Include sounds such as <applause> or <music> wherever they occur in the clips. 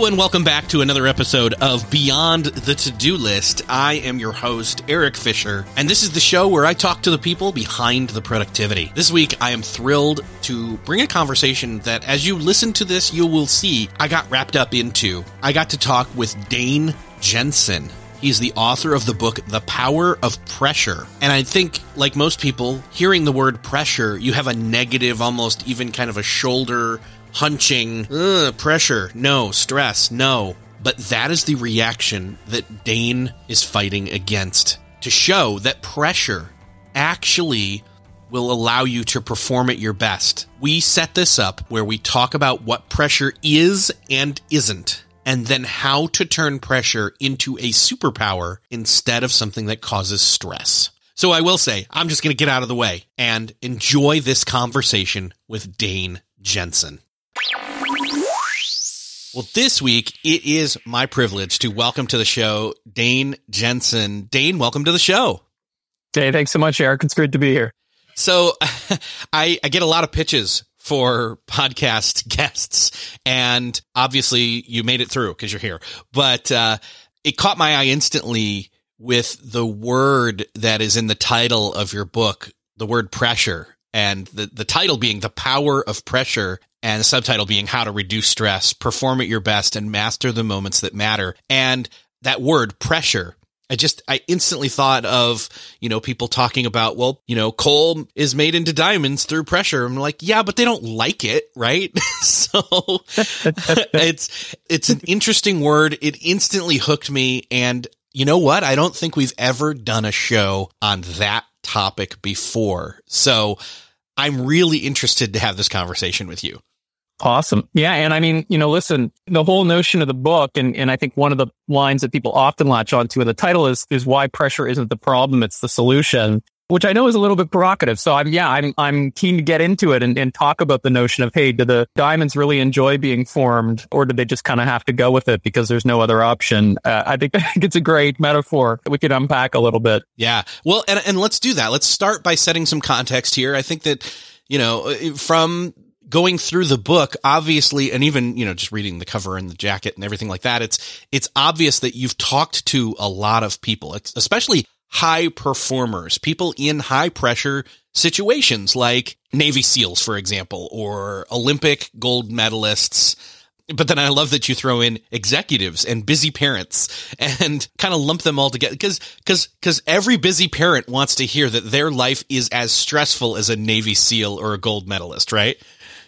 And welcome back to another episode of Beyond the To Do List. I am your host, Eric Fisher, and this is the show where I talk to the people behind the productivity. This week, I am thrilled to bring a conversation that, as you listen to this, you will see I got wrapped up into. I got to talk with Dane Jensen. He's the author of the book, The Power of Pressure. And I think, like most people, hearing the word pressure, you have a negative, almost even kind of a shoulder hunching, Ugh, pressure, no, stress, no. But that is the reaction that Dane is fighting against to show that pressure actually will allow you to perform at your best. We set this up where we talk about what pressure is and isn't, and then how to turn pressure into a superpower instead of something that causes stress. So I will say, I'm just going to get out of the way and enjoy this conversation with Dane Jensen. Well, this week it is my privilege to welcome to the show Dane Jensen. Dane, welcome to the show. Hey, thanks so much, Eric. It's great to be here. So, <laughs> I, I get a lot of pitches for podcast <laughs> guests, and obviously you made it through because you're here. But uh, it caught my eye instantly with the word that is in the title of your book, the word pressure and the, the title being the power of pressure and the subtitle being how to reduce stress, perform at your best and master the moments that matter. And that word pressure, I just, I instantly thought of, you know, people talking about, well, you know, coal is made into diamonds through pressure. I'm like, yeah, but they don't like it, right? <laughs> so <laughs> it's, it's an interesting word. It instantly hooked me. And you know what? I don't think we've ever done a show on that topic before. So I'm really interested to have this conversation with you. Awesome. Yeah. And I mean, you know, listen, the whole notion of the book, and, and I think one of the lines that people often latch onto in the title is, is why pressure isn't the problem, it's the solution which I know is a little bit provocative. So I'm, yeah, I'm, I'm keen to get into it and, and talk about the notion of, hey, do the diamonds really enjoy being formed or do they just kind of have to go with it because there's no other option? Uh, <laughs> I think, it's a great metaphor we could unpack a little bit. Yeah. Well, and, and let's do that. Let's start by setting some context here. I think that, you know, from going through the book, obviously, and even, you know, just reading the cover and the jacket and everything like that, it's, it's obvious that you've talked to a lot of people, especially high performers, people in high pressure situations like Navy SEALs, for example, or Olympic gold medalists. But then I love that you throw in executives and busy parents and <laughs> kind of lump them all together because, because, because every busy parent wants to hear that their life is as stressful as a Navy SEAL or a gold medalist, right?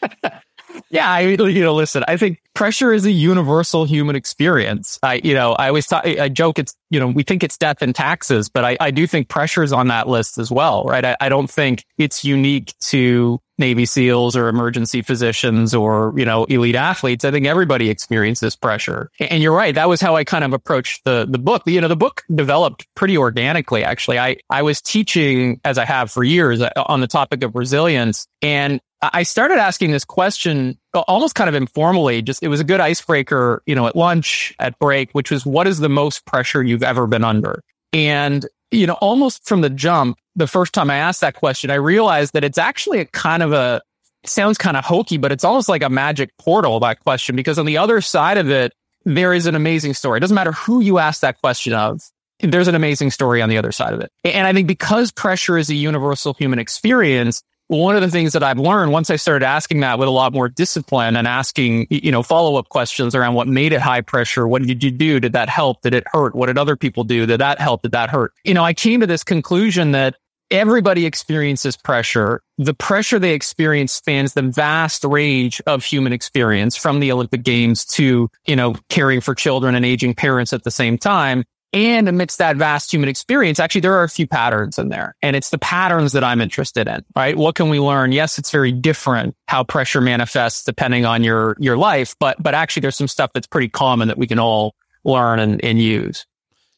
<laughs> Yeah, I you know, listen, I think pressure is a universal human experience. I you know, I always talk, I joke it's you know, we think it's death and taxes, but I, I do think pressure is on that list as well, right? I, I don't think it's unique to Navy SEALs or emergency physicians or, you know, elite athletes. I think everybody experiences pressure. And you're right. That was how I kind of approached the, the book. You know, the book developed pretty organically, actually. I, I was teaching, as I have for years, uh, on the topic of resilience. And I started asking this question almost kind of informally. Just it was a good icebreaker, you know, at lunch, at break, which was what is the most pressure you've ever been under? And, you know, almost from the jump, the first time I asked that question, I realized that it's actually a kind of a sounds kind of hokey, but it's almost like a magic portal, that question, because on the other side of it, there is an amazing story. It doesn't matter who you ask that question of. There's an amazing story on the other side of it. And I think because pressure is a universal human experience, one of the things that I've learned once I started asking that with a lot more discipline and asking, you know, follow up questions around what made it high pressure. What did you do? Did that help? Did it hurt? What did other people do? Did that help? Did that hurt? You know, I came to this conclusion that everybody experiences pressure. The pressure they experience spans the vast range of human experience from the Olympic games to, you know, caring for children and aging parents at the same time. And amidst that vast human experience, actually, there are a few patterns in there. And it's the patterns that I'm interested in, right? What can we learn? Yes, it's very different how pressure manifests depending on your, your life, but, but actually there's some stuff that's pretty common that we can all learn and, and use.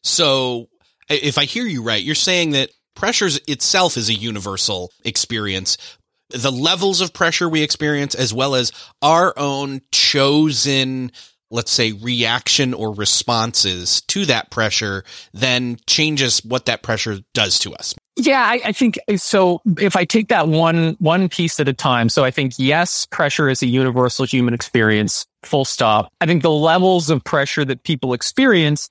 So if I hear you right, you're saying that pressures itself is a universal experience. The levels of pressure we experience, as well as our own chosen, let's say, reaction or responses to that pressure, then changes what that pressure does to us. Yeah, I, I, think so. If I take that one one piece at a time, so I think yes, pressure is a universal human experience. Full stop. I think the levels of pressure that people experience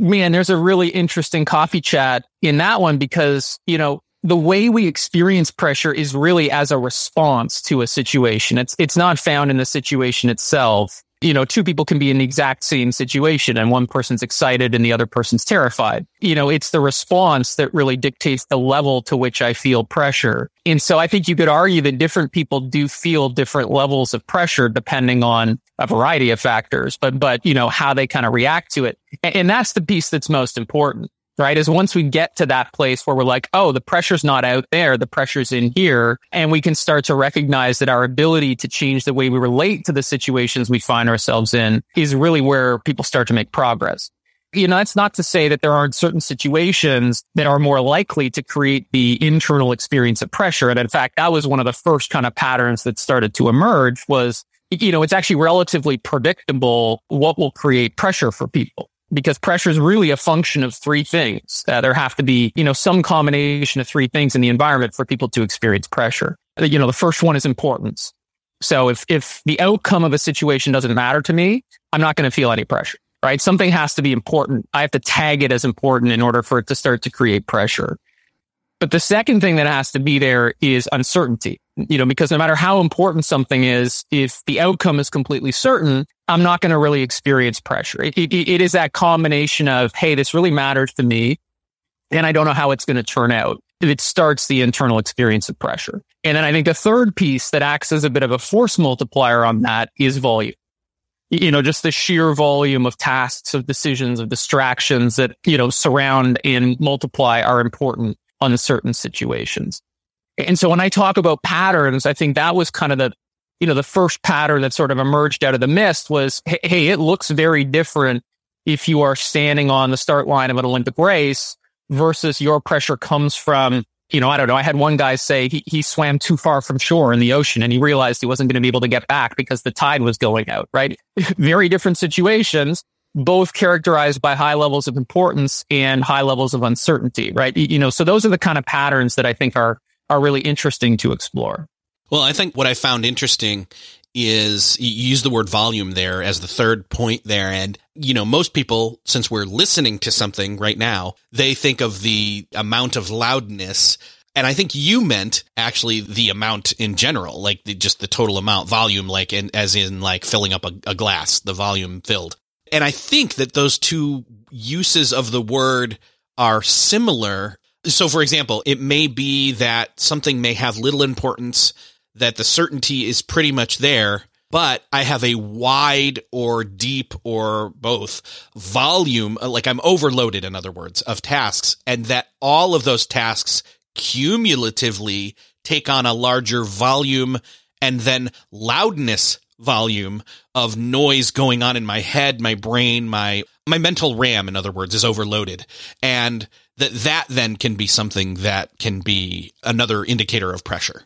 man, there's a really interesting coffee chat in that one because, you know, the way we experience pressure is really as a response to a situation. It's, it's not found in the situation itself you know, two people can be in the exact same situation and one person's excited and the other person's terrified. You know, it's the response that really dictates the level to which I feel pressure. And so I think you could argue that different people do feel different levels of pressure depending on a variety of factors, but, but, you know, how they kind of react to it. And that's the piece that's most important right? Is once we get to that place where we're like, oh, the pressure's not out there, the pressure's in here. And we can start to recognize that our ability to change the way we relate to the situations we find ourselves in is really where people start to make progress. You know, that's not to say that there aren't certain situations that are more likely to create the internal experience of pressure. And in fact, that was one of the first kind of patterns that started to emerge was, you know, it's actually relatively predictable what will create pressure for people because pressure is really a function of three things. Uh, there have to be, you know, some combination of three things in the environment for people to experience pressure. Uh, you know, the first one is importance. So if, if the outcome of a situation doesn't matter to me, I'm not going to feel any pressure, right? Something has to be important. I have to tag it as important in order for it to start to create pressure. But the second thing that has to be there is uncertainty, you know, because no matter how important something is, if the outcome is completely certain, I'm not going to really experience pressure. It, it, it is that combination of, Hey, this really matters to me. And I don't know how it's going to turn out. It starts the internal experience of pressure. And then I think the third piece that acts as a bit of a force multiplier on that is volume. You know, just the sheer volume of tasks, of decisions, of distractions that, you know, surround and multiply are important on certain situations. And so when I talk about patterns, I think that was kind of the, you know, the first pattern that sort of emerged out of the mist was, hey, it looks very different if you are standing on the start line of an Olympic race versus your pressure comes from, you know, I don't know. I had one guy say he, he swam too far from shore in the ocean and he realized he wasn't going to be able to get back because the tide was going out, right? <laughs> very different situations, both characterized by high levels of importance and high levels of uncertainty, right? You know, so those are the kind of patterns that I think are, are really interesting to explore. Well, I think what I found interesting is you use the word volume there as the third point there. And, you know, most people, since we're listening to something right now, they think of the amount of loudness. And I think you meant actually the amount in general, like the, just the total amount, volume, like in, as in like filling up a, a glass, the volume filled. And I think that those two uses of the word are similar. So, for example, it may be that something may have little importance that the certainty is pretty much there, but I have a wide or deep or both volume, uh, like I'm overloaded, in other words, of tasks, and that all of those tasks cumulatively take on a larger volume and then loudness volume of noise going on in my head, my brain, my my mental RAM in other words is overloaded. And that that then can be something that can be another indicator of pressure.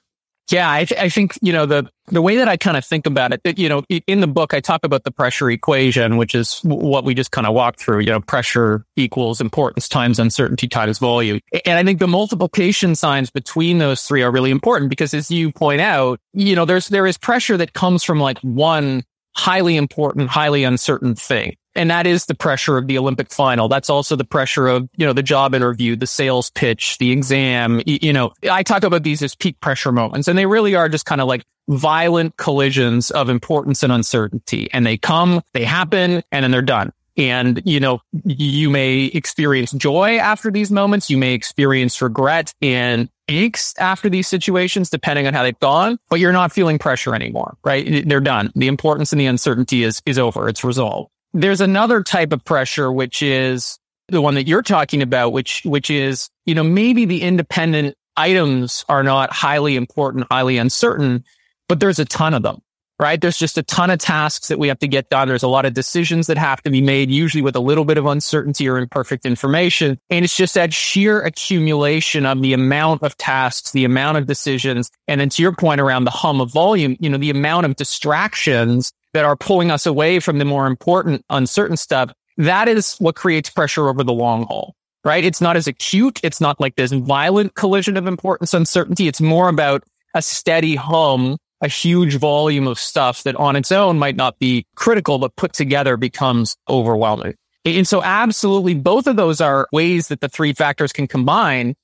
Yeah, I, th- I, think, you know, the, the way that I kind of think about it, you know, in the book, I talk about the pressure equation, which is what we just kind of walked through, you know, pressure equals importance times uncertainty times volume. And I think the multiplication signs between those three are really important because as you point out, you know, there's, there is pressure that comes from like one highly important, highly uncertain thing. And that is the pressure of the Olympic final. That's also the pressure of, you know, the job interview, the sales pitch, the exam. You know, I talk about these as peak pressure moments and they really are just kind of like violent collisions of importance and uncertainty. And they come, they happen, and then they're done. And, you know, you may experience joy after these moments. You may experience regret and angst after these situations, depending on how they've gone, but you're not feeling pressure anymore, right? They're done. The importance and the uncertainty is, is over. It's resolved. There's another type of pressure, which is the one that you're talking about, which, which is, you know, maybe the independent items are not highly important, highly uncertain, but there's a ton of them right? There's just a ton of tasks that we have to get done. There's a lot of decisions that have to be made, usually with a little bit of uncertainty or imperfect information. And it's just that sheer accumulation of the amount of tasks, the amount of decisions. And then to your point around the hum of volume, you know, the amount of distractions that are pulling us away from the more important, uncertain stuff. That is what creates pressure over the long haul. Right? It's not as acute. It's not like this violent collision of importance, uncertainty. It's more about a steady hum a huge volume of stuff that on its own might not be critical, but put together becomes overwhelming. And so absolutely both of those are ways that the three factors can combine.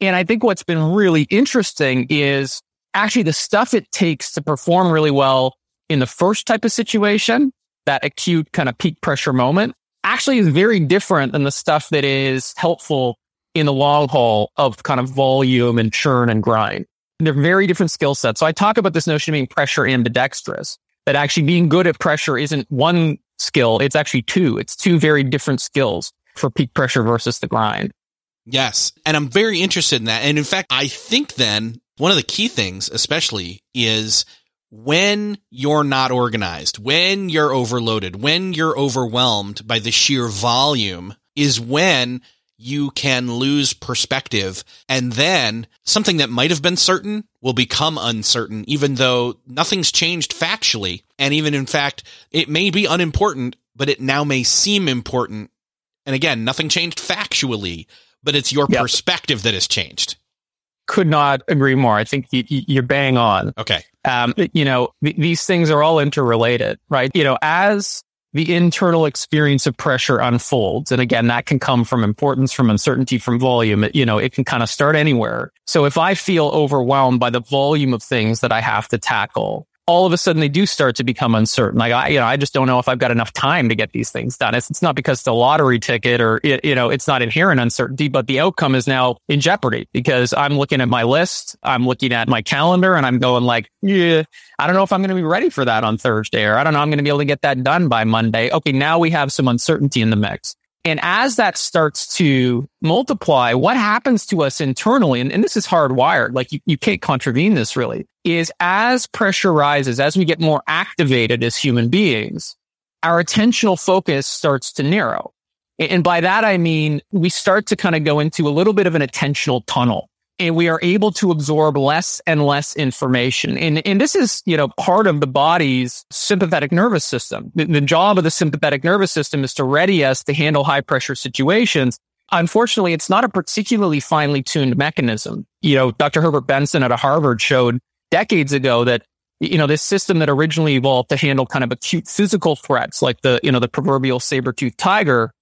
And I think what's been really interesting is actually the stuff it takes to perform really well in the first type of situation, that acute kind of peak pressure moment actually is very different than the stuff that is helpful in the long haul of kind of volume and churn and grind. And They're very different skill sets. So I talk about this notion of being pressure ambidextrous, that actually being good at pressure isn't one skill. It's actually two. It's two very different skills for peak pressure versus the grind. Yes. And I'm very interested in that. And in fact, I think then one of the key things, especially is when you're not organized, when you're overloaded, when you're overwhelmed by the sheer volume is when you can lose perspective and then something that might have been certain will become uncertain, even though nothing's changed factually. And even in fact, it may be unimportant, but it now may seem important. And again, nothing changed factually, but it's your yep. perspective that has changed. Could not agree more. I think you, are bang on. Okay. Um, you know, th- these things are all interrelated, right? You know, as the internal experience of pressure unfolds. And again, that can come from importance, from uncertainty, from volume. you know, it can kind of start anywhere. So if I feel overwhelmed by the volume of things that I have to tackle, all of a sudden they do start to become uncertain. Like I, you know, I just don't know if I've got enough time to get these things done. It's, it's not because it's a lottery ticket or, it, you know, it's not inherent uncertainty, but the outcome is now in jeopardy because I'm looking at my list. I'm looking at my calendar and I'm going like, yeah, I don't know if I'm going to be ready for that on Thursday or I don't know. I'm going to be able to get that done by Monday. Okay. Now we have some uncertainty in the mix. And as that starts to multiply, what happens to us internally, and, and this is hardwired, like you, you can't contravene this really, is as pressure rises, as we get more activated as human beings, our attentional focus starts to narrow. And by that, I mean, we start to kind of go into a little bit of an attentional tunnel and we are able to absorb less and less information. And, and this is, you know, part of the body's sympathetic nervous system. The, the job of the sympathetic nervous system is to ready us to handle high pressure situations. Unfortunately, it's not a particularly finely tuned mechanism. You know, Dr. Herbert Benson at Harvard showed decades ago that you know, this system that originally evolved to handle kind of acute physical threats like the, you know, the proverbial saber-toothed tiger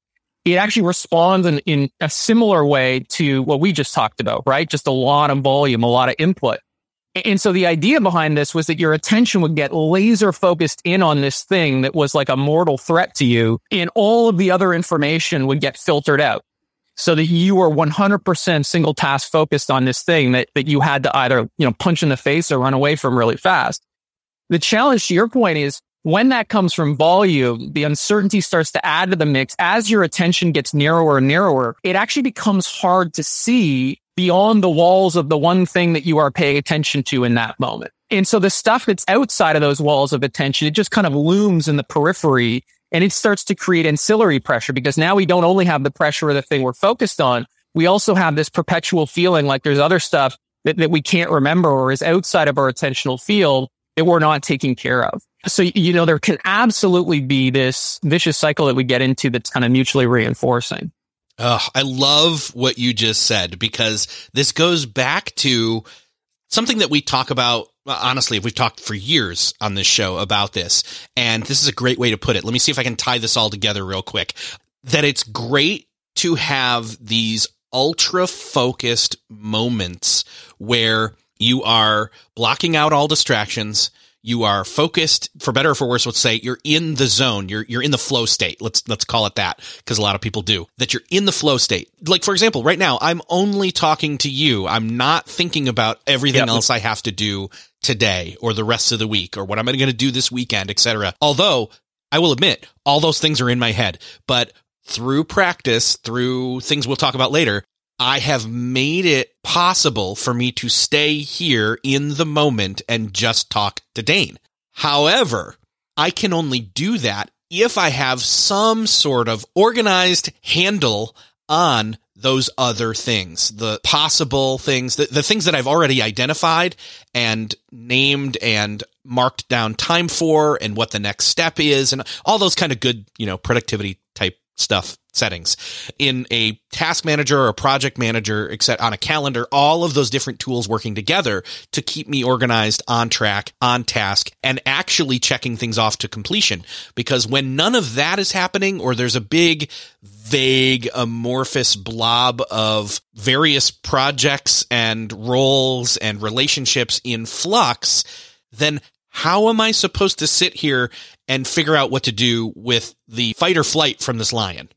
it actually responds in, in a similar way to what we just talked about, right? Just a lot of volume, a lot of input. And so the idea behind this was that your attention would get laser focused in on this thing that was like a mortal threat to you and all of the other information would get filtered out so that you were 100% single task focused on this thing that, that you had to either, you know, punch in the face or run away from really fast. The challenge to your point is when that comes from volume, the uncertainty starts to add to the mix. As your attention gets narrower and narrower, it actually becomes hard to see beyond the walls of the one thing that you are paying attention to in that moment. And so the stuff that's outside of those walls of attention, it just kind of looms in the periphery and it starts to create ancillary pressure because now we don't only have the pressure of the thing we're focused on. We also have this perpetual feeling like there's other stuff that, that we can't remember or is outside of our attentional field that we're not taking care of. So, you know, there can absolutely be this vicious cycle that we get into that's kind of mutually reinforcing. I love what you just said because this goes back to something that we talk about. Honestly, we've talked for years on this show about this, and this is a great way to put it. Let me see if I can tie this all together real quick. That it's great to have these ultra focused moments where you are blocking out all distractions You are focused for better or for worse. Let's say you're in the zone. You're, you're in the flow state. Let's, let's call it that because a lot of people do that. You're in the flow state. Like, for example, right now, I'm only talking to you. I'm not thinking about everything else I have to do today or the rest of the week or what I'm I going to do this weekend, etc. Although I will admit all those things are in my head, but through practice, through things we'll talk about later, I have made it possible for me to stay here in the moment and just talk to Dane. However, I can only do that if I have some sort of organized handle on those other things, the possible things, the, the things that I've already identified and named and marked down time for and what the next step is and all those kind of good, you know, productivity stuff settings in a task manager or a project manager, except on a calendar, all of those different tools working together to keep me organized on track, on task, and actually checking things off to completion. Because when none of that is happening or there's a big, vague, amorphous blob of various projects and roles and relationships in flux, then how am I supposed to sit here and figure out what to do with the fight or flight from this lion?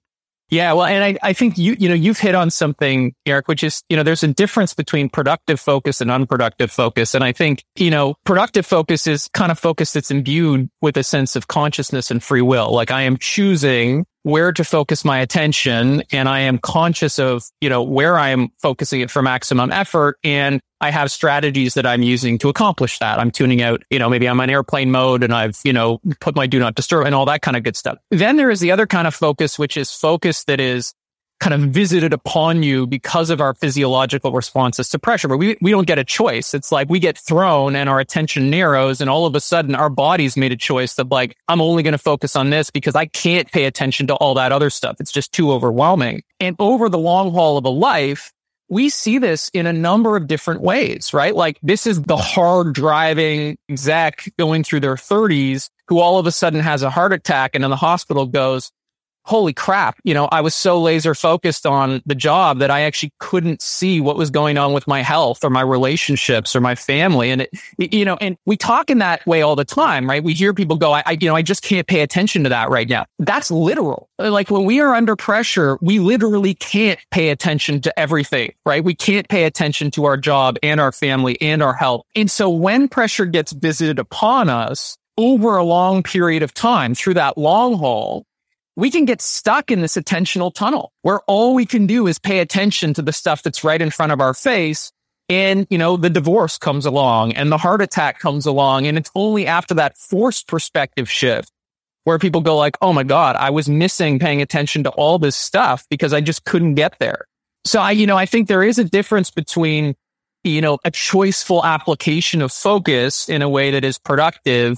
Yeah, well, and I, I think you, you know, you've hit on something, Eric, which is, you know, there's a difference between productive focus and unproductive focus. And I think, you know, productive focus is kind of focus that's imbued with a sense of consciousness and free will. Like I am choosing where to focus my attention and I am conscious of, you know, where I am focusing it for maximum effort. And I have strategies that I'm using to accomplish that. I'm tuning out, you know, maybe I'm on airplane mode and I've, you know, put my do not disturb and all that kind of good stuff. Then there is the other kind of focus, which is focus that is kind of visited upon you because of our physiological responses to pressure. But we, we don't get a choice. It's like we get thrown and our attention narrows and all of a sudden our body's made a choice that like, I'm only going to focus on this because I can't pay attention to all that other stuff. It's just too overwhelming. And over the long haul of a life, we see this in a number of different ways, right? Like this is the hard driving exec going through their thirties who all of a sudden has a heart attack and in the hospital goes, holy crap, you know, I was so laser focused on the job that I actually couldn't see what was going on with my health or my relationships or my family. And it, you know, and we talk in that way all the time, right? We hear people go, I, I, you know, I just can't pay attention to that right now. That's literal. Like when we are under pressure, we literally can't pay attention to everything, right? We can't pay attention to our job and our family and our health. And so when pressure gets visited upon us, over a long period of time through that long haul, we can get stuck in this attentional tunnel where all we can do is pay attention to the stuff that's right in front of our face. And, you know, the divorce comes along and the heart attack comes along. And it's only after that forced perspective shift where people go like, Oh my God, I was missing paying attention to all this stuff because I just couldn't get there. So I, you know, I think there is a difference between, you know, a choiceful application of focus in a way that is productive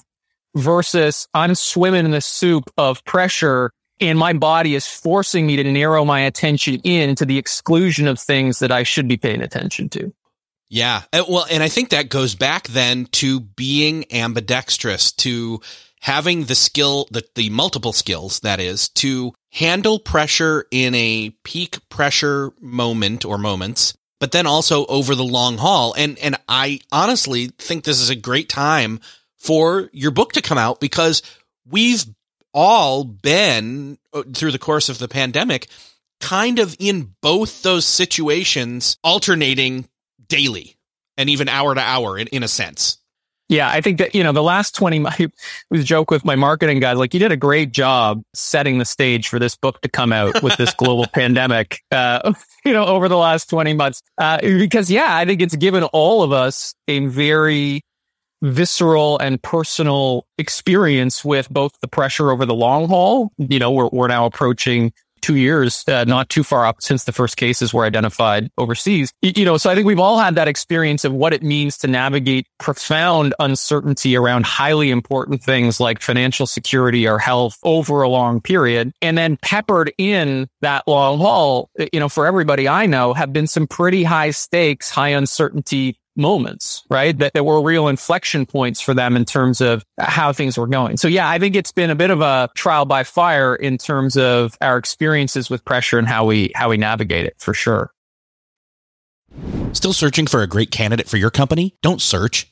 versus I'm swimming in the soup of pressure and my body is forcing me to narrow my attention in to the exclusion of things that I should be paying attention to. Yeah. Uh, well, and I think that goes back then to being ambidextrous, to having the skill, the, the multiple skills, that is, to handle pressure in a peak pressure moment or moments, but then also over the long haul. And, and I honestly think this is a great time for your book to come out because we've all been uh, through the course of the pandemic kind of in both those situations alternating daily and even hour to hour in, in a sense. Yeah, I think that, you know, the last 20, <laughs> I was joke with my marketing guys, like you did a great job setting the stage for this book to come out with this global <laughs> pandemic, uh, <laughs> you know, over the last 20 months. Uh, because yeah, I think it's given all of us a very visceral and personal experience with both the pressure over the long haul. You know, we're, we're now approaching two years, uh, not too far up since the first cases were identified overseas. You know, so I think we've all had that experience of what it means to navigate profound uncertainty around highly important things like financial security or health over a long period. And then peppered in that long haul, you know, for everybody I know have been some pretty high stakes, high uncertainty moments, right? That, that were real inflection points for them in terms of how things were going. So yeah, I think it's been a bit of a trial by fire in terms of our experiences with pressure and how we, how we navigate it for sure. Still searching for a great candidate for your company? Don't search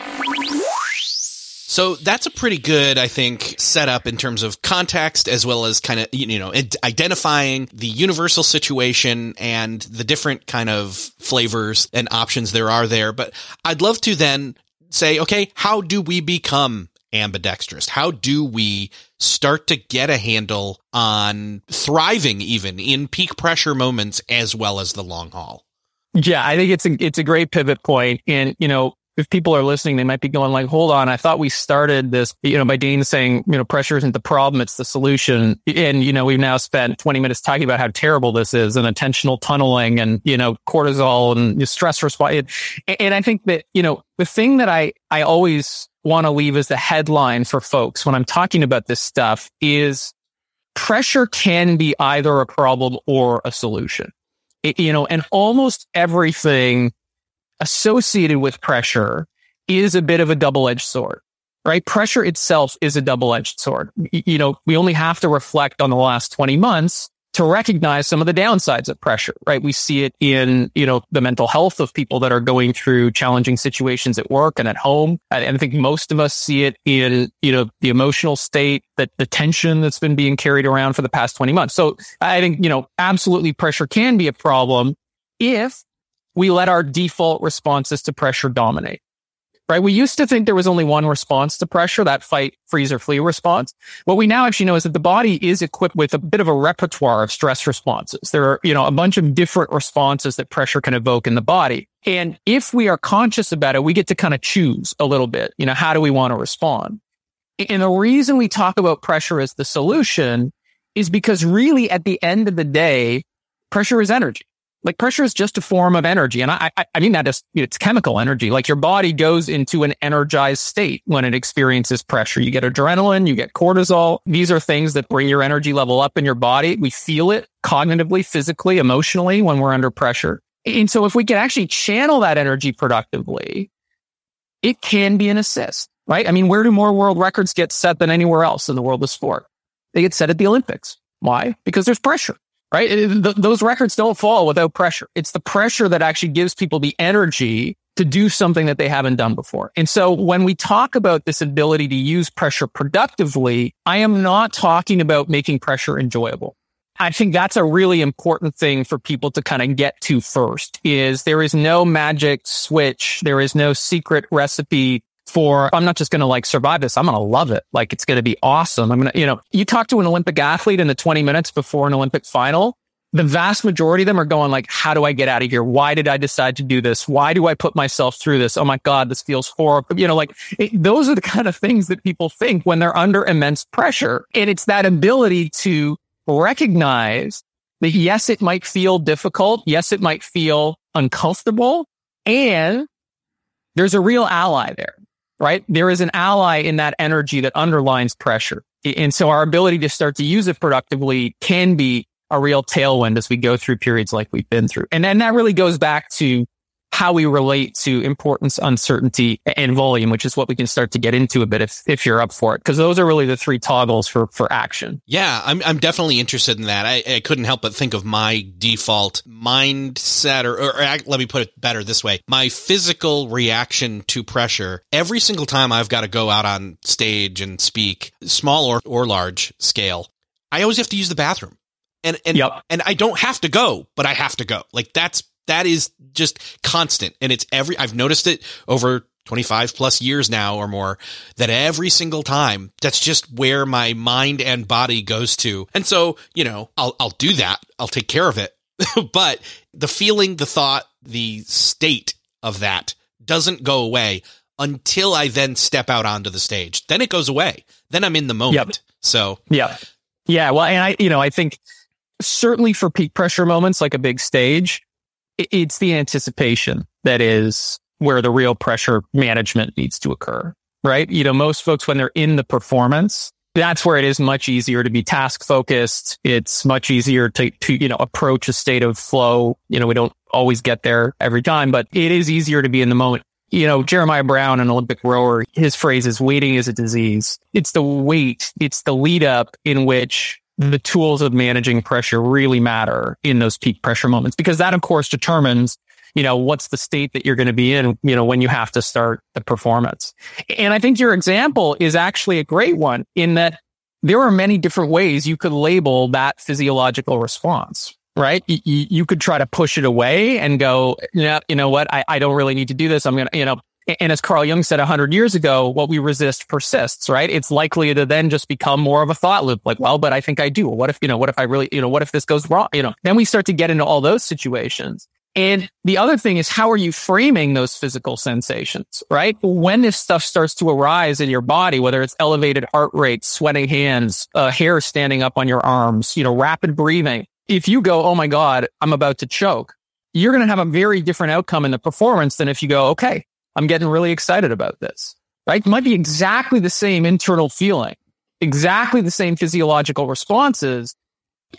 So that's a pretty good, I think, setup in terms of context as well as kind of, you know, identifying the universal situation and the different kind of flavors and options there are there. But I'd love to then say, okay, how do we become ambidextrous? How do we start to get a handle on thriving even in peak pressure moments as well as the long haul? Yeah, I think it's a it's a great pivot point, and you know, if people are listening, they might be going like, hold on, I thought we started this, you know, by Dane saying, you know, pressure isn't the problem, it's the solution. And, you know, we've now spent 20 minutes talking about how terrible this is and attentional tunneling and, you know, cortisol and stress response. And I think that, you know, the thing that I, I always want to leave as the headline for folks when I'm talking about this stuff is pressure can be either a problem or a solution. It, you know, and almost everything associated with pressure is a bit of a double-edged sword, right? Pressure itself is a double-edged sword. You know, we only have to reflect on the last 20 months to recognize some of the downsides of pressure, right? We see it in, you know, the mental health of people that are going through challenging situations at work and at home. And I think most of us see it in, you know, the emotional state, that the tension that's been being carried around for the past 20 months. So I think, you know, absolutely pressure can be a problem if we let our default responses to pressure dominate. Right? We used to think there was only one response to pressure, that fight, freeze, or flee response. What we now actually know is that the body is equipped with a bit of a repertoire of stress responses. There are, you know, a bunch of different responses that pressure can evoke in the body. And if we are conscious about it, we get to kind of choose a little bit, you know, how do we want to respond? And the reason we talk about pressure as the solution is because really at the end of the day, pressure is energy like pressure is just a form of energy. And I, I, I mean that as it's chemical energy. Like your body goes into an energized state when it experiences pressure. You get adrenaline, you get cortisol. These are things that bring your energy level up in your body. We feel it cognitively, physically, emotionally when we're under pressure. And so if we can actually channel that energy productively, it can be an assist. right? I mean, where do more world records get set than anywhere else in the world of sport? They get set at the Olympics. Why? Because there's pressure, right? It, th- those records don't fall without pressure. It's the pressure that actually gives people the energy to do something that they haven't done before. And so when we talk about this ability to use pressure productively, I am not talking about making pressure enjoyable. I think that's a really important thing for people to kind of get to first is there is no magic switch. There is no secret recipe for I'm not just going to like survive this. I'm going to love it. Like it's going to be awesome. I'm going to, you know, you talk to an Olympic athlete in the 20 minutes before an Olympic final. The vast majority of them are going like, how do I get out of here? Why did I decide to do this? Why do I put myself through this? Oh my God, this feels horrible. You know, like it, those are the kind of things that people think when they're under immense pressure. And it's that ability to recognize that yes, it might feel difficult. Yes, it might feel uncomfortable and there's a real ally there right? There is an ally in that energy that underlines pressure. And so our ability to start to use it productively can be a real tailwind as we go through periods like we've been through. And then that really goes back to how we relate to importance, uncertainty, and volume, which is what we can start to get into a bit if, if you're up for it. Cause those are really the three toggles for, for action. Yeah. I'm, I'm definitely interested in that. I, I couldn't help but think of my default mindset or, or, or let me put it better this way. My physical reaction to pressure every single time I've got to go out on stage and speak small or, or large scale. I always have to use the bathroom and and yep. and I don't have to go, but I have to go. Like that's that is just constant. And it's every, I've noticed it over 25 plus years now or more that every single time that's just where my mind and body goes to. And so, you know, I'll, I'll do that. I'll take care of it. <laughs> but the feeling, the thought, the state of that doesn't go away until I then step out onto the stage. Then it goes away. Then I'm in the moment. Yep. So, yeah. Yeah. Well, and I, you know, I think certainly for peak pressure moments like a big stage, it's the anticipation that is where the real pressure management needs to occur, right? You know, most folks, when they're in the performance, that's where it is much easier to be task focused. It's much easier to, to, you know, approach a state of flow. You know, we don't always get there every time, but it is easier to be in the moment. You know, Jeremiah Brown, an Olympic rower, his phrase is waiting is a disease. It's the wait. It's the lead up in which the tools of managing pressure really matter in those peak pressure moments because that of course determines you know what's the state that you're going to be in you know when you have to start the performance. And i think your example is actually a great one in that there are many different ways you could label that physiological response right? You, you could try to push it away and go yeah you know what? I, I don't really need to do this. I'm gonna you know and as Carl Jung said a hundred years ago, what we resist persists, right? It's likely to then just become more of a thought loop. Like, well, but I think I do. What if, you know, what if I really, you know, what if this goes wrong? You know, then we start to get into all those situations. And the other thing is, how are you framing those physical sensations, right? When this stuff starts to arise in your body, whether it's elevated heart rate, sweating hands, uh, hair standing up on your arms, you know, rapid breathing. If you go, Oh my God, I'm about to choke, you're going to have a very different outcome in the performance than if you go, okay, I'm getting really excited about this, right? It might be exactly the same internal feeling, exactly the same physiological responses.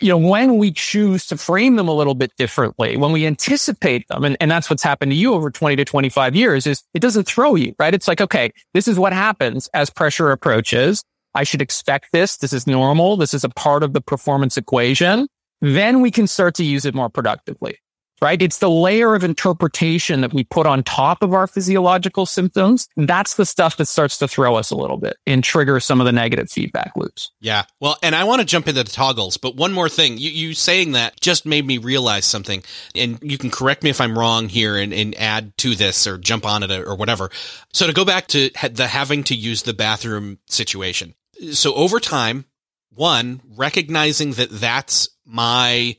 You know, when we choose to frame them a little bit differently, when we anticipate them, and, and that's what's happened to you over 20 to 25 years is it doesn't throw you, right? It's like, okay, this is what happens as pressure approaches. I should expect this. This is normal. This is a part of the performance equation. Then we can start to use it more productively right? It's the layer of interpretation that we put on top of our physiological symptoms. That's the stuff that starts to throw us a little bit and trigger some of the negative feedback loops. Yeah. Well, and I want to jump into the toggles, but one more thing. You, you saying that just made me realize something. And you can correct me if I'm wrong here and, and add to this or jump on it or whatever. So to go back to the having to use the bathroom situation. So over time, one, recognizing that that's my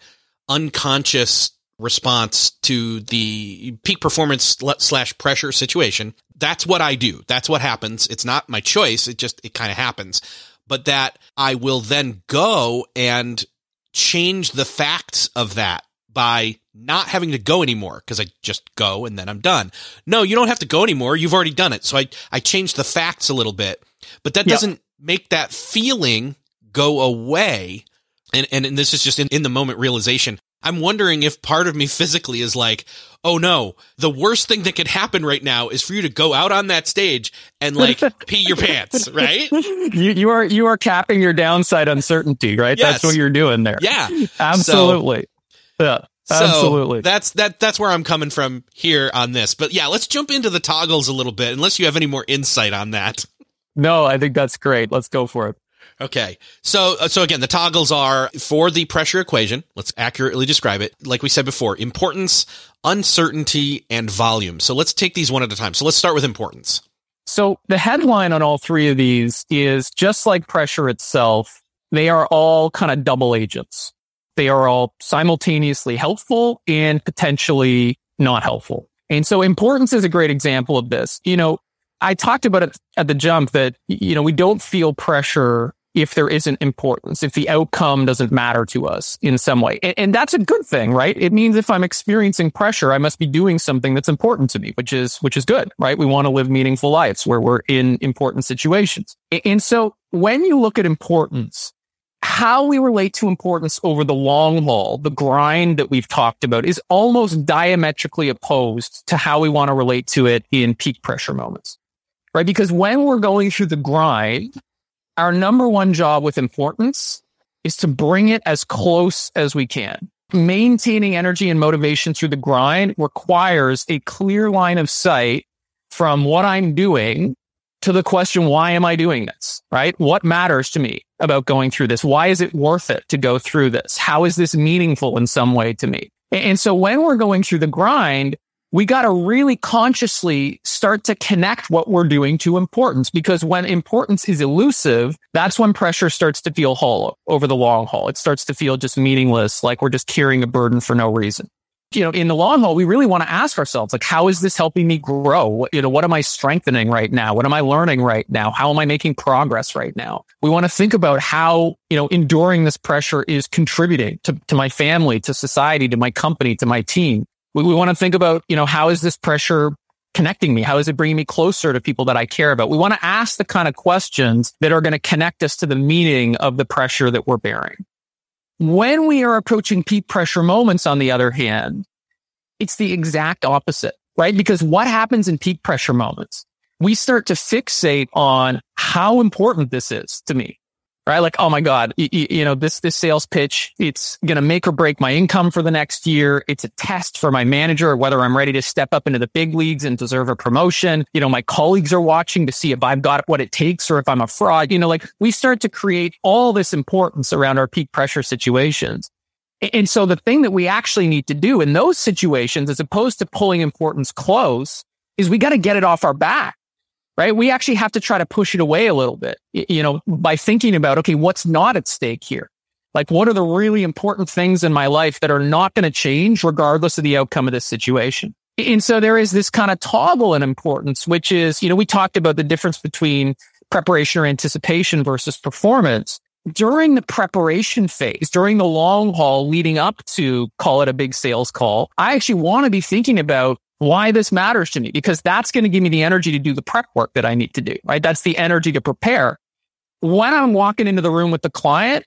unconscious response to the peak performance slash pressure situation. That's what I do. That's what happens. It's not my choice. It just, it kind of happens. But that I will then go and change the facts of that by not having to go anymore because I just go and then I'm done. No, you don't have to go anymore. You've already done it. So I, I changed the facts a little bit, but that doesn't make that feeling go away. And, and, and this is just in, in the moment realization. I'm wondering if part of me physically is like, oh no, the worst thing that could happen right now is for you to go out on that stage and like <laughs> pee your pants, right? You, you are you are capping your downside uncertainty, right? Yes. That's what you're doing there. Yeah. Absolutely. yeah. So Absolutely. that's that that's where I'm coming from here on this. But yeah, let's jump into the toggles a little bit unless you have any more insight on that. no, I think that's great. Let's go for it. Okay. So, uh, so again, the toggles are for the pressure equation. Let's accurately describe it. Like we said before, importance, uncertainty, and volume. So let's take these one at a time. So let's start with importance. So the headline on all three of these is just like pressure itself, they are all kind of double agents. They are all simultaneously helpful and potentially not helpful. And so importance is a great example of this. You know, I talked about it at the jump that, you know, we don't feel pressure if there isn't importance, if the outcome doesn't matter to us in some way. And, and, that's a good thing, right? It means if I'm experiencing pressure, I must be doing something that's important to me, which is, which is good, right? We want to live meaningful lives where we're in important situations. And so when you look at importance, how we relate to importance over the long haul, the grind that we've talked about is almost diametrically opposed to how we want to relate to it in peak pressure moments, right? Because when we're going through the grind, our number one job with importance is to bring it as close as we can. Maintaining energy and motivation through the grind requires a clear line of sight from what I'm doing to the question, why am I doing this? Right? What matters to me about going through this? Why is it worth it to go through this? How is this meaningful in some way to me? And so when we're going through the grind, we got to really consciously start to connect what we're doing to importance because when importance is elusive, that's when pressure starts to feel hollow over the long haul. It starts to feel just meaningless, like we're just carrying a burden for no reason you know, in the long haul, we really want to ask ourselves, like, how is this helping me grow? You know, what am I strengthening right now? What am I learning right now? How am I making progress right now? We want to think about how, you know, enduring this pressure is contributing to, to my family, to society, to my company, to my team. We, we want to think about, you know, how is this pressure connecting me? How is it bringing me closer to people that I care about? We want to ask the kind of questions that are going to connect us to the meaning of the pressure that we're bearing. When we are approaching peak pressure moments, on the other hand, it's the exact opposite, right? Because what happens in peak pressure moments? We start to fixate on how important this is to me right? Like, oh my God, you, you know, this, this sales pitch, it's going to make or break my income for the next year. It's a test for my manager, whether I'm ready to step up into the big leagues and deserve a promotion. You know, my colleagues are watching to see if I've got what it takes or if I'm a fraud. You know, like we start to create all this importance around our peak pressure situations. And so the thing that we actually need to do in those situations, as opposed to pulling importance close, is we got to get it off our back right? We actually have to try to push it away a little bit, you know, by thinking about, okay, what's not at stake here? Like, what are the really important things in my life that are not going to change regardless of the outcome of this situation? And so there is this kind of toggle in importance, which is, you know, we talked about the difference between preparation or anticipation versus performance. During the preparation phase, during the long haul leading up to call it a big sales call, I actually want to be thinking about why this matters to me because that's going to give me the energy to do the prep work that I need to do, right? That's the energy to prepare. When I'm walking into the room with the client,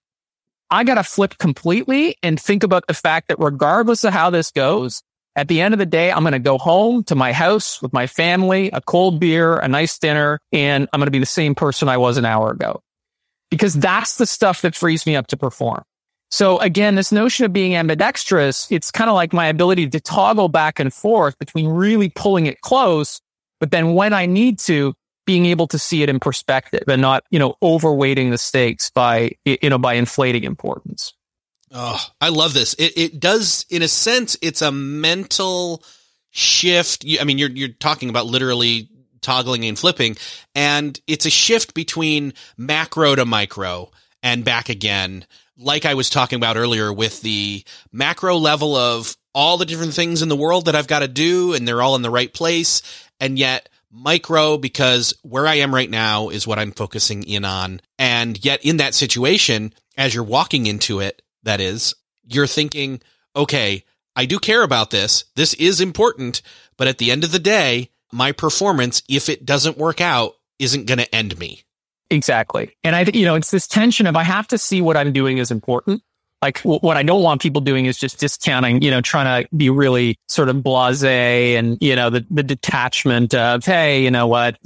I got to flip completely and think about the fact that regardless of how this goes, at the end of the day, I'm going to go home to my house with my family, a cold beer, a nice dinner, and I'm going to be the same person I was an hour ago because that's the stuff that frees me up to perform. So again, this notion of being ambidextrous, it's kind of like my ability to toggle back and forth between really pulling it close, but then when I need to, being able to see it in perspective and not, you know, overweighting the stakes by, you know, by inflating importance. Oh, I love this. It, it does, in a sense, it's a mental shift. I mean, you're, you're talking about literally toggling and flipping and it's a shift between macro to micro and back again like I was talking about earlier with the macro level of all the different things in the world that I've got to do and they're all in the right place. And yet micro because where I am right now is what I'm focusing in on. And yet in that situation, as you're walking into it, that is, you're thinking, okay, I do care about this. This is important. But at the end of the day, my performance, if it doesn't work out, isn't going to end me. Exactly. And I think, you know, it's this tension of I have to see what I'm doing is important, Like w- what I don't want people doing is just discounting, you know, trying to be really sort of blase and, you know, the, the detachment of, Hey, you know what?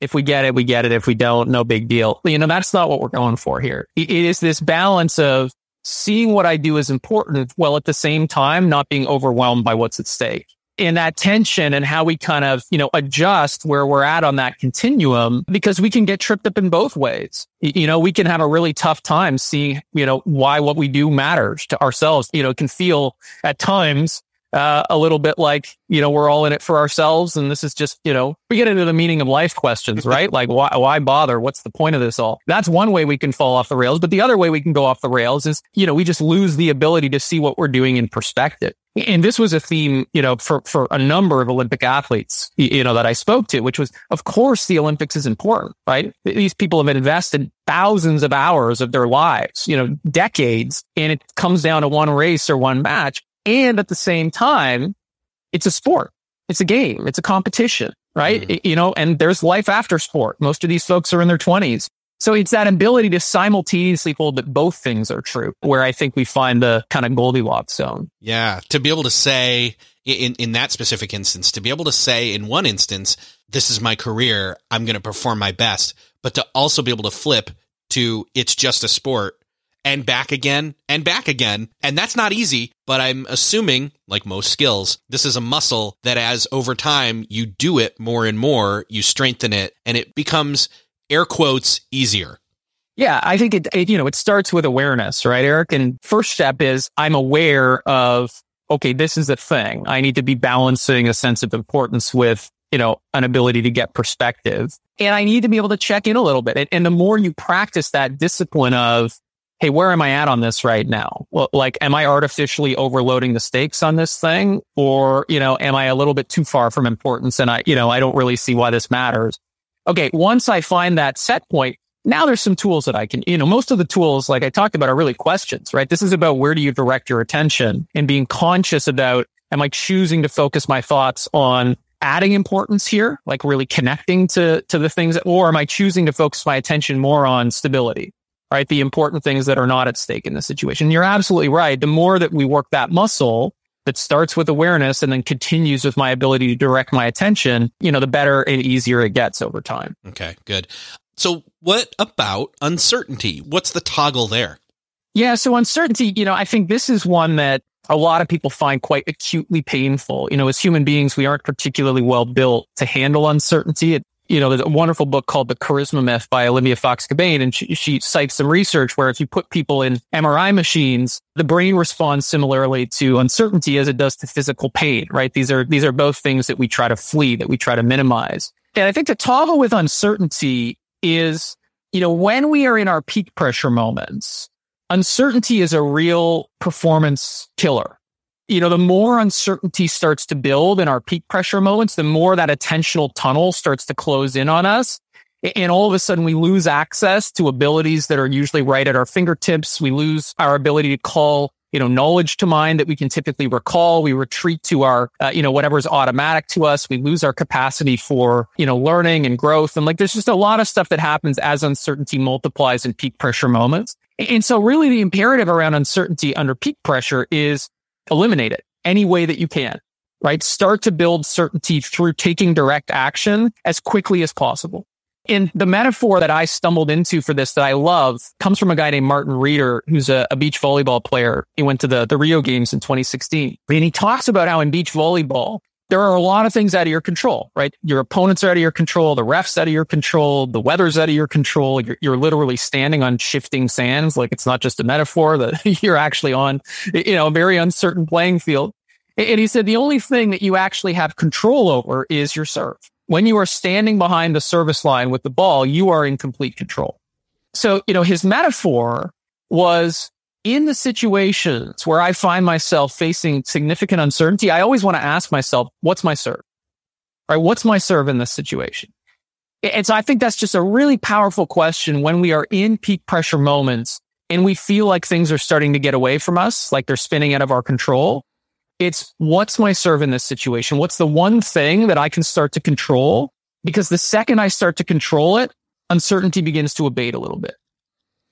If we get it, we get it. If we don't, no big deal. You know, that's not what we're going for here. it, it is this balance of seeing what I do is important while at the same time not being overwhelmed by what's at stake in that tension and how we kind of, you know, adjust where we're at on that continuum because we can get tripped up in both ways. You know, we can have a really tough time seeing, you know, why what we do matters to ourselves. You know, can feel at times uh, a little bit like, you know, we're all in it for ourselves. And this is just, you know, we get into the meaning of life questions, <laughs> right? like, why, why bother? What's the point of this all? That's one way we can fall off the rails. But the other way we can go off the rails is, you know, we just lose the ability to see what we're doing in perspective. And this was a theme, you know, for, for a number of Olympic athletes, you know, that I spoke to, which was, of course, the Olympics is important, right? These people have invested thousands of hours of their lives, you know, decades, and it comes down to one race or one match. And at the same time, it's a sport. It's a game. It's a competition, right? Mm. You know, and there's life after sport. Most of these folks are in their twenties. So it's that ability to simultaneously hold that both things are true where I think we find the kind of Goldilocks zone. Yeah. To be able to say in, in that specific instance, to be able to say in one instance, this is my career. I'm going to perform my best, but to also be able to flip to it's just a sport and back again and back again. And that's not easy, but I'm assuming, like most skills, this is a muscle that as over time you do it more and more, you strengthen it and it becomes air quotes easier. Yeah, I think it, it, you know, it starts with awareness, right, Eric? And first step is I'm aware of, okay, this is a thing. I need to be balancing a sense of importance with, you know, an ability to get perspective. And I need to be able to check in a little bit. And, and the more you practice that discipline of, hey, where am I at on this right now? Well, like, am I artificially overloading the stakes on this thing? Or, you know, am I a little bit too far from importance? And I, you know, I don't really see why this matters. Okay. Once I find that set point, now there's some tools that I can, you know, most of the tools, like I talked about, are really questions, right? This is about where do you direct your attention and being conscious about, am I choosing to focus my thoughts on adding importance here, like really connecting to, to the things, or am I choosing to focus my attention more on stability? Right? The important things that are not at stake in the situation. You're absolutely right. The more that we work that muscle that starts with awareness and then continues with my ability to direct my attention, you know, the better and easier it gets over time. Okay, good. So what about uncertainty? What's the toggle there? Yeah. So uncertainty, you know, I think this is one that a lot of people find quite acutely painful. You know, as human beings, we aren't particularly well built to handle uncertainty. It you know, there's a wonderful book called The Charisma Myth by Olivia Fox Cabane. And she, she cites some research where if you put people in MRI machines, the brain responds similarly to uncertainty as it does to physical pain, right? These are, these are both things that we try to flee, that we try to minimize. And I think the toggle with uncertainty is, you know, when we are in our peak pressure moments, uncertainty is a real performance killer you know, the more uncertainty starts to build in our peak pressure moments, the more that attentional tunnel starts to close in on us. And all of a sudden we lose access to abilities that are usually right at our fingertips. We lose our ability to call, you know, knowledge to mind that we can typically recall. We retreat to our, uh, you know, whatever's automatic to us. We lose our capacity for, you know, learning and growth. And like, there's just a lot of stuff that happens as uncertainty multiplies in peak pressure moments. And so really the imperative around uncertainty under peak pressure is eliminate it any way that you can, right? Start to build certainty through taking direct action as quickly as possible. And the metaphor that I stumbled into for this that I love comes from a guy named Martin Reeder, who's a, a, beach volleyball player. He went to the, the Rio games in 2016 and he talks about how in beach volleyball, there are a lot of things out of your control, right? Your opponents are out of your control. The refs out of your control. The weather's out of your control. You're, you're literally standing on shifting sands. Like it's not just a metaphor that <laughs> you're actually on, you know, a very uncertain playing field. And he said the only thing that you actually have control over is your serve. When you are standing behind the service line with the ball, you are in complete control. So, you know, his metaphor was in the situations where I find myself facing significant uncertainty, I always want to ask myself, what's my serve? Right? What's my serve in this situation? And so I think that's just a really powerful question when we are in peak pressure moments and we feel like things are starting to get away from us, like they're spinning out of our control. It's what's my serve in this situation? What's the one thing that I can start to control? Because the second I start to control it, uncertainty begins to abate a little bit.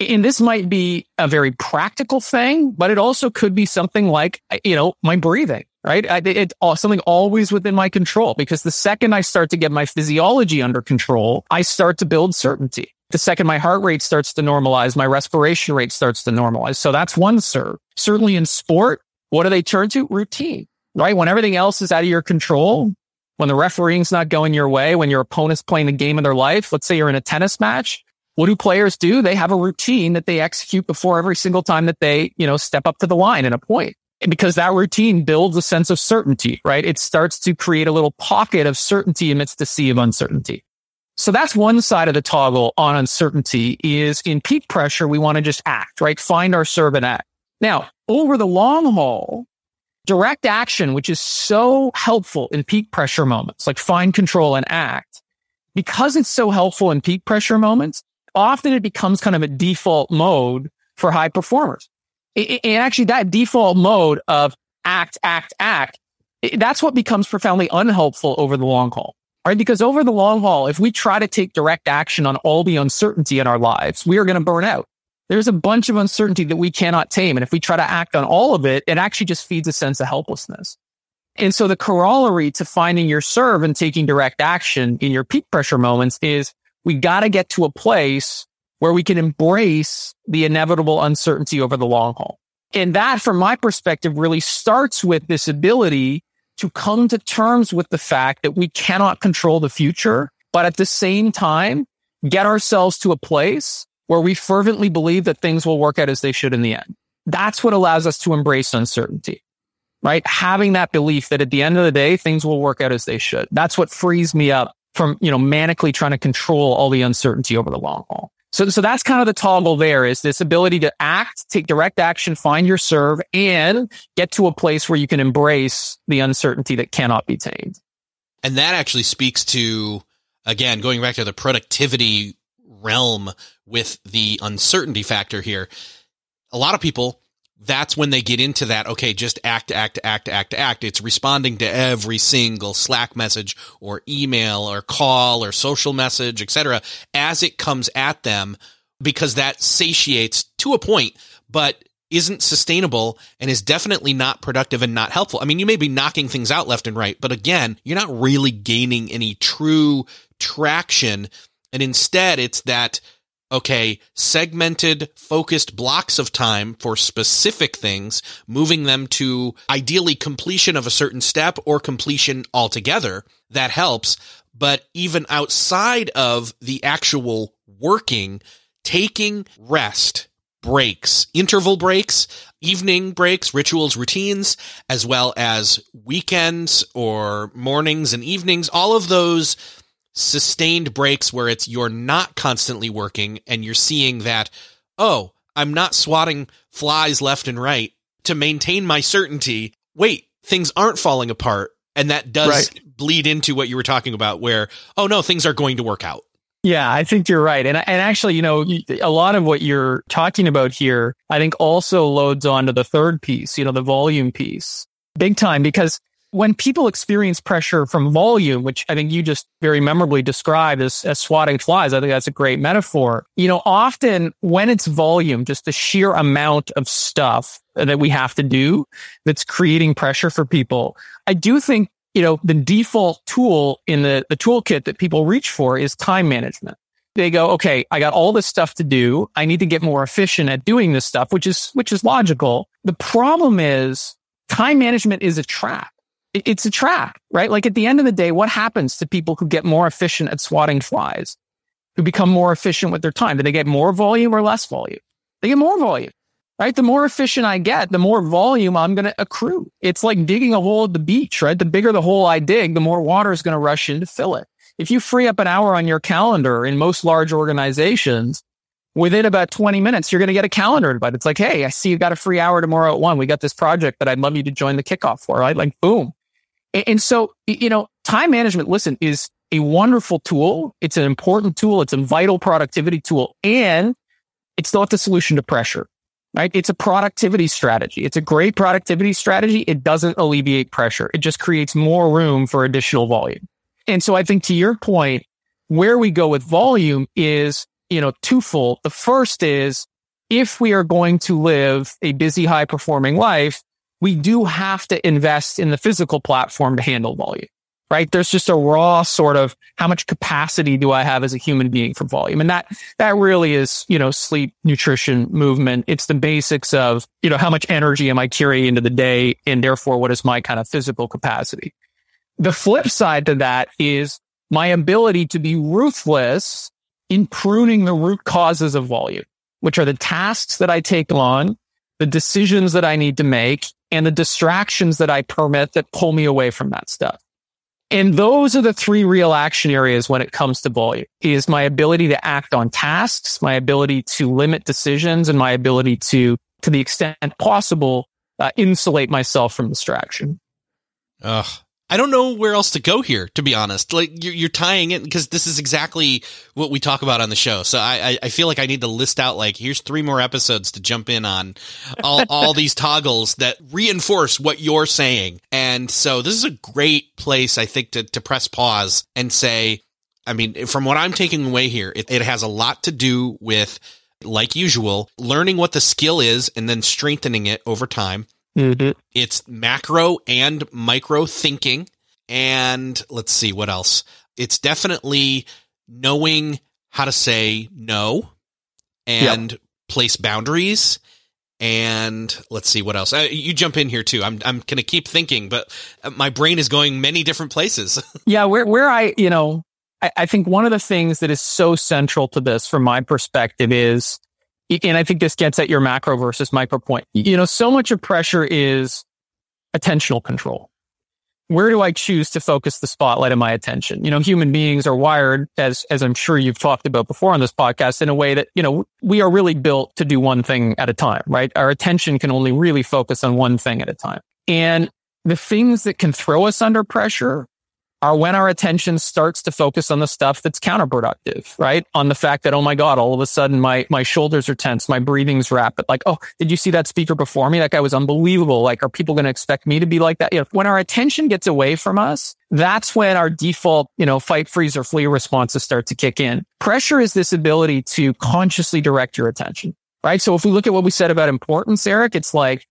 And this might be a very practical thing, but it also could be something like, you know, my breathing, right? It's something always within my control because the second I start to get my physiology under control, I start to build certainty. The second my heart rate starts to normalize, my respiration rate starts to normalize. So that's one serve. Certainly in sport, what do they turn to? Routine, right? When everything else is out of your control, when the refereeing's not going your way, when your opponent's playing the game of their life, let's say you're in a tennis match, what do players do? They have a routine that they execute before every single time that they, you know, step up to the line and a point. Because that routine builds a sense of certainty, right? It starts to create a little pocket of certainty amidst the sea of uncertainty. So that's one side of the toggle on uncertainty is in peak pressure, we want to just act, right? Find our serve and act. Now, over the long haul, direct action, which is so helpful in peak pressure moments, like find control and act, because it's so helpful in peak pressure moments, often it becomes kind of a default mode for high performers. And actually that default mode of act, act, act, that's what becomes profoundly unhelpful over the long haul. Right? Because over the long haul, if we try to take direct action on all the uncertainty in our lives, we are going to burn out. There's a bunch of uncertainty that we cannot tame. And if we try to act on all of it, it actually just feeds a sense of helplessness. And so the corollary to finding your serve and taking direct action in your peak pressure moments is we got to get to a place where we can embrace the inevitable uncertainty over the long haul. And that, from my perspective, really starts with this ability to come to terms with the fact that we cannot control the future, but at the same time, get ourselves to a place where we fervently believe that things will work out as they should in the end. That's what allows us to embrace uncertainty, right? Having that belief that at the end of the day, things will work out as they should. That's what frees me up from, you know, manically trying to control all the uncertainty over the long haul. So, so that's kind of the toggle there is this ability to act, take direct action, find your serve and get to a place where you can embrace the uncertainty that cannot be tamed. And that actually speaks to, again, going back to the productivity realm with the uncertainty factor here. A lot of people that's when they get into that. Okay, just act, act, act, act, act. It's responding to every single Slack message or email or call or social message, etc., as it comes at them, because that satiates to a point, but isn't sustainable and is definitely not productive and not helpful. I mean, you may be knocking things out left and right, but again, you're not really gaining any true traction. And instead, it's that okay, segmented, focused blocks of time for specific things, moving them to ideally completion of a certain step or completion altogether. That helps. But even outside of the actual working, taking rest, breaks, interval breaks, evening breaks, rituals, routines, as well as weekends or mornings and evenings, all of those sustained breaks where it's you're not constantly working and you're seeing that, oh, I'm not swatting flies left and right to maintain my certainty. Wait, things aren't falling apart. And that does right. bleed into what you were talking about where, oh no, things are going to work out. Yeah, I think you're right. And, and actually, you know, a lot of what you're talking about here, I think also loads onto the third piece, you know, the volume piece big time because when people experience pressure from volume, which I think you just very memorably described as, as swatting flies, I think that's a great metaphor. You know, often when it's volume, just the sheer amount of stuff that we have to do that's creating pressure for people, I do think, you know, the default tool in the, the toolkit that people reach for is time management. They go, okay, I got all this stuff to do. I need to get more efficient at doing this stuff, which is, which is logical. The problem is time management is a trap it's a trap, right? Like at the end of the day, what happens to people who get more efficient at swatting flies, who become more efficient with their time? Do they get more volume or less volume? They get more volume, right? The more efficient I get, the more volume I'm going to accrue. It's like digging a hole at the beach, right? The bigger the hole I dig, the more water is going to rush in to fill it. If you free up an hour on your calendar in most large organizations, within about 20 minutes, you're going to get a calendar invite. It's like, Hey, I see you've got a free hour tomorrow at one. We got this project that I'd love you to join the kickoff for, right? Like, boom. And so, you know, time management, listen, is a wonderful tool. It's an important tool. It's a vital productivity tool and it's not the solution to pressure, right? It's a productivity strategy. It's a great productivity strategy. It doesn't alleviate pressure. It just creates more room for additional volume. And so I think to your point, where we go with volume is you know, twofold. The first is if we are going to live a busy, high performing life, we do have to invest in the physical platform to handle volume, right? There's just a raw sort of how much capacity do I have as a human being for volume? And that, that really is, you know, sleep, nutrition, movement. It's the basics of, you know, how much energy am I carrying into the day? And therefore, what is my kind of physical capacity? The flip side to that is my ability to be ruthless in pruning the root causes of volume, which are the tasks that I take on, the decisions that I need to make, and the distractions that I permit that pull me away from that stuff. And those are the three real action areas when it comes to volume is my ability to act on tasks, my ability to limit decisions and my ability to, to the extent possible, uh, insulate myself from distraction. Ugh, I don't know where else to go here, to be honest. Like you're, you're tying it because this is exactly what we talk about on the show. So I, I, feel like I need to list out like here's three more episodes to jump in on all, <laughs> all these toggles that reinforce what you're saying. And so this is a great place, I think, to, to press pause and say, I mean, from what I'm taking away here, it, it has a lot to do with, like usual, learning what the skill is and then strengthening it over time Mm-hmm. It's macro and micro thinking. And let's see what else. It's definitely knowing how to say no and yep. place boundaries. And let's see what else. Uh, you jump in here too. I'm I'm to keep thinking, but my brain is going many different places. <laughs> yeah, where where I you know I, I think one of the things that is so central to this, from my perspective, is and I think this gets at your macro versus micro point. You know, so much of pressure is attentional control. Where do I choose to focus the spotlight of my attention? You know, human beings are wired, as, as I'm sure you've talked about before on this podcast, in a way that, you know, we are really built to do one thing at a time, right? Our attention can only really focus on one thing at a time. And the things that can throw us under pressure are when our attention starts to focus on the stuff that's counterproductive, right? On the fact that, oh my God, all of a sudden my, my shoulders are tense, my breathing's rapid. Like, oh, did you see that speaker before me? That guy was unbelievable. Like, are people going to expect me to be like that? You know, when our attention gets away from us, that's when our default, you know, fight, freeze or flee responses start to kick in. Pressure is this ability to consciously direct your attention, right? So if we look at what we said about importance, Eric, it's like,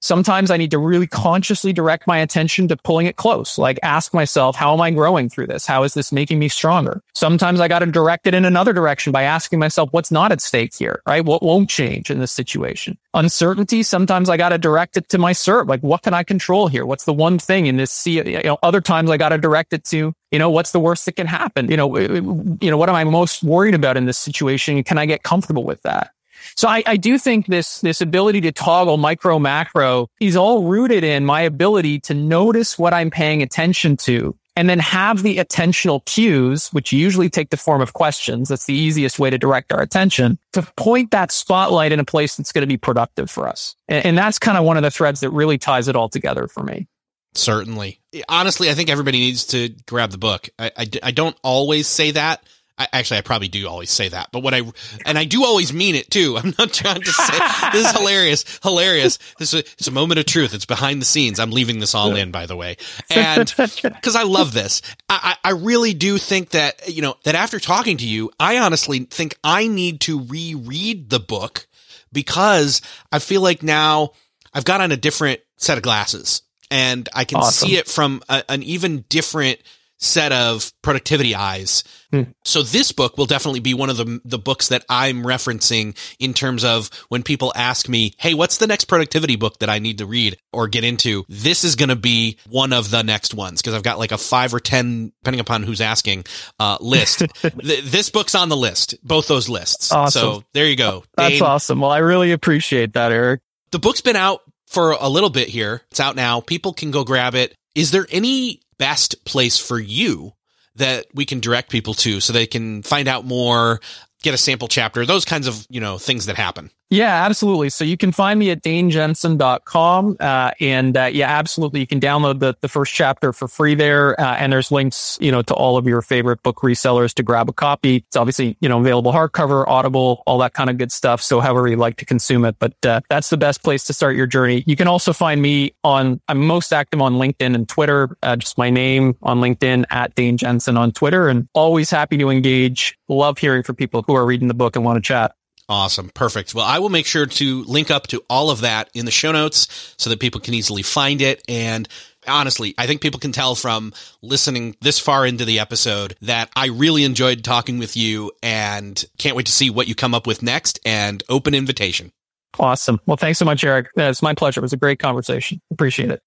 Sometimes I need to really consciously direct my attention to pulling it close. Like ask myself, how am I growing through this? How is this making me stronger? Sometimes I got to direct it in another direction by asking myself, what's not at stake here? Right? What won't change in this situation? Uncertainty. Sometimes I got to direct it to my serve. Like what can I control here? What's the one thing in this sea? You know, other times I got to direct it to, you know, what's the worst that can happen? You know, you know, what am I most worried about in this situation? Can I get comfortable with that? So I, I do think this, this ability to toggle micro macro is all rooted in my ability to notice what I'm paying attention to and then have the attentional cues, which usually take the form of questions. That's the easiest way to direct our attention to point that spotlight in a place that's going to be productive for us. And, and that's kind of one of the threads that really ties it all together for me. Certainly. Honestly, I think everybody needs to grab the book. I, I, I don't always say that I, actually, I probably do always say that, but what I and I do always mean it too. <laughs> I'm not trying to say this is hilarious, hilarious. This is it's a moment of truth. It's behind the scenes. I'm leaving this all in, by the way, <laughs> and because I love this, I, I really do think that you know that after talking to you, I honestly think I need to reread the book because I feel like now I've got on a different set of glasses and I can awesome. see it from a, an even different set of productivity eyes. Hmm. So this book will definitely be one of the the books that I'm referencing in terms of when people ask me, "Hey, what's the next productivity book that I need to read or get into?" This is going to be one of the next ones because I've got like a 5 or 10 depending upon who's asking uh, list. <laughs> Th- this book's on the list, both those lists. Awesome. So there you go. <laughs> That's Dane, awesome. Well, I really appreciate that, Eric. The book's been out for a little bit here. It's out now. People can go grab it. Is there any best place for you that we can direct people to so they can find out more, get a sample chapter, those kinds of, you know, things that happen? Yeah, absolutely. So you can find me at danejensen.com. Uh, and, uh, yeah, absolutely. You can download the, the first chapter for free there. Uh, and there's links, you know, to all of your favorite book resellers to grab a copy. It's obviously, you know, available hardcover, audible, all that kind of good stuff. So however you like to consume it, but, uh, that's the best place to start your journey. You can also find me on, I'm most active on LinkedIn and Twitter, uh, just my name on LinkedIn at Dane Jensen on Twitter and always happy to engage love hearing from people who are reading the book and want to chat. Awesome. Perfect. Well, I will make sure to link up to all of that in the show notes so that people can easily find it. And honestly, I think people can tell from listening this far into the episode that I really enjoyed talking with you and can't wait to see what you come up with next and open invitation. Awesome. Well, thanks so much, Eric. It's my pleasure. It was a great conversation. Appreciate it.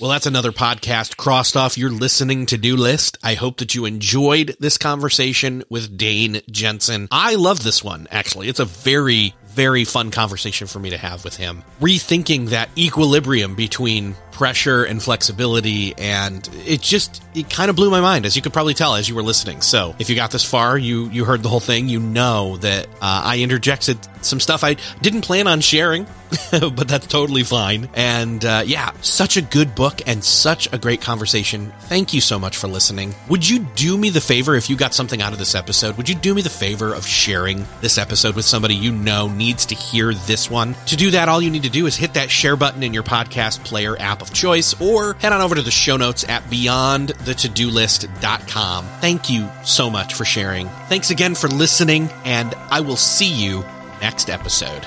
Well, that's another podcast crossed off your listening to do list. I hope that you enjoyed this conversation with Dane Jensen. I love this one, actually. It's a very, very fun conversation for me to have with him. Rethinking that equilibrium between pressure and flexibility. And it just, it kind of blew my mind, as you could probably tell as you were listening. So if you got this far, you, you heard the whole thing, you know that uh, I interjected some stuff I didn't plan on sharing, <laughs> but that's totally fine. And uh, yeah, such a good book and such a great conversation. Thank you so much for listening. Would you do me the favor if you got something out of this episode? Would you do me the favor of sharing this episode with somebody you know needs to hear this one? To do that, all you need to do is hit that share button in your podcast player app choice or head on over to the show notes at beyondthetodolist.com. Thank you so much for sharing. Thanks again for listening, and I will see you next episode.